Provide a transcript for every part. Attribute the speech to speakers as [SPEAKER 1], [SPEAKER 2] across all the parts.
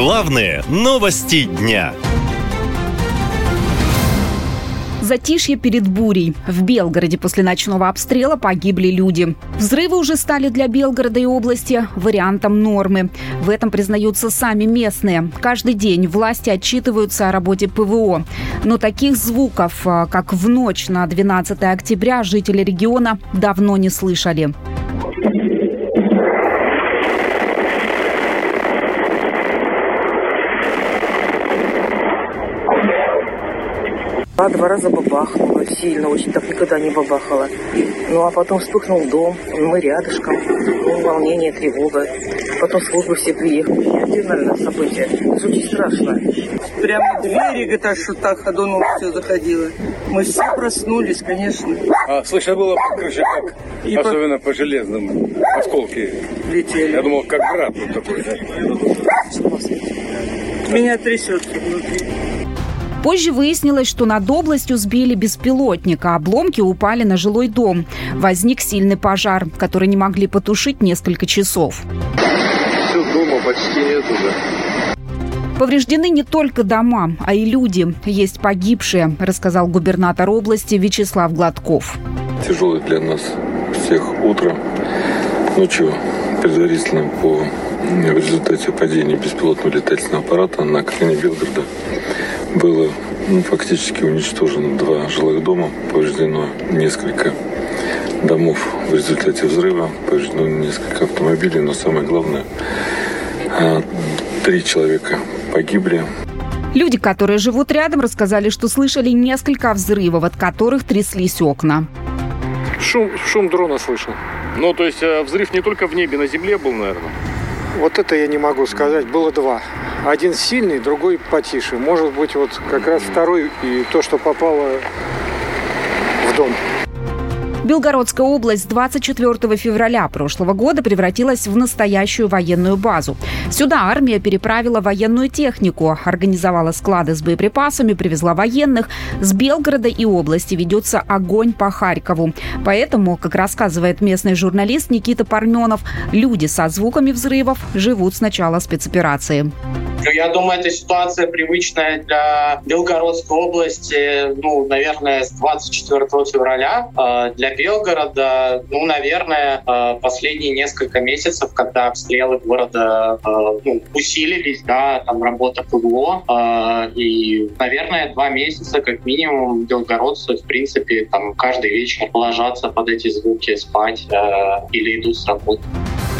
[SPEAKER 1] Главные новости дня.
[SPEAKER 2] Затишье перед бурей. В Белгороде после ночного обстрела погибли люди. Взрывы уже стали для Белгорода и области вариантом нормы. В этом признаются сами местные. Каждый день власти отчитываются о работе ПВО. Но таких звуков, а, как в ночь на 12 октября, жители региона давно не слышали.
[SPEAKER 3] Два раза бабахнуло, сильно очень, так никогда не бабахало. Ну, а потом вспыхнул дом, мы рядышком, ну, волнение, тревога. Потом службы все приехали. Неординарное событие. Это очень страшно. Прямо двери, говорит, аж вот так ходуном все заходило. Мы все проснулись, конечно.
[SPEAKER 4] А, слышно было по крыше, как,
[SPEAKER 3] И по-
[SPEAKER 4] особенно по... железным, осколки.
[SPEAKER 3] Летели.
[SPEAKER 4] Я думал, как град вот такой. да.
[SPEAKER 3] Меня трясется внутри.
[SPEAKER 2] Позже выяснилось, что над областью сбили беспилотника. Обломки упали на жилой дом. Возник сильный пожар, который не могли потушить несколько часов.
[SPEAKER 4] Все дома почти нет уже.
[SPEAKER 2] Повреждены не только дома, а и люди. Есть погибшие, рассказал губернатор области Вячеслав Гладков.
[SPEAKER 5] тяжелое для нас всех утро. Ночью предварительно по в результате падения беспилотного летательного аппарата на окраине Белгорода было ну, фактически уничтожено два жилых дома, повреждено несколько домов в результате взрыва, повреждено несколько автомобилей, но самое главное, а, три человека погибли,
[SPEAKER 2] Люди, которые живут рядом, рассказали, что слышали несколько взрывов, от которых тряслись окна.
[SPEAKER 6] Шум, шум дрона слышал.
[SPEAKER 7] Ну, то есть э, взрыв не только в небе, на земле был, наверное.
[SPEAKER 6] Вот это я не могу сказать. Было два. Один сильный, другой потише. Может быть, вот как раз второй и то, что попало в дом.
[SPEAKER 2] Белгородская область 24 февраля прошлого года превратилась в настоящую военную базу. Сюда армия переправила военную технику, организовала склады с боеприпасами, привезла военных. С Белгорода и области ведется огонь по Харькову. Поэтому, как рассказывает местный журналист Никита Парменов, люди со звуками взрывов живут с начала спецоперации.
[SPEAKER 8] Ну, Я думаю, эта ситуация привычная для Белгородской области, ну, наверное, с 24 февраля. Э, Для Белгорода, ну, наверное, э, последние несколько месяцев, когда обстрелы города э, ну, усилились, да, там работа ПВО, и, наверное, два месяца как минимум белгородцы, в принципе, там каждый вечер ложатся под эти звуки спать или идут с работы.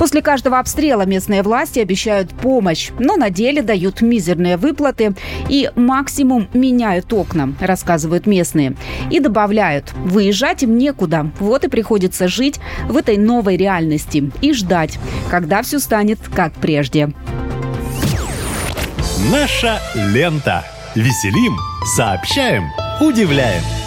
[SPEAKER 2] После каждого обстрела местные власти обещают помощь, но на деле дают мизерные выплаты и максимум меняют окна, рассказывают местные. И добавляют, выезжать им некуда, вот и приходится жить в этой новой реальности и ждать, когда все станет как прежде.
[SPEAKER 1] Наша лента. Веселим, сообщаем, удивляем.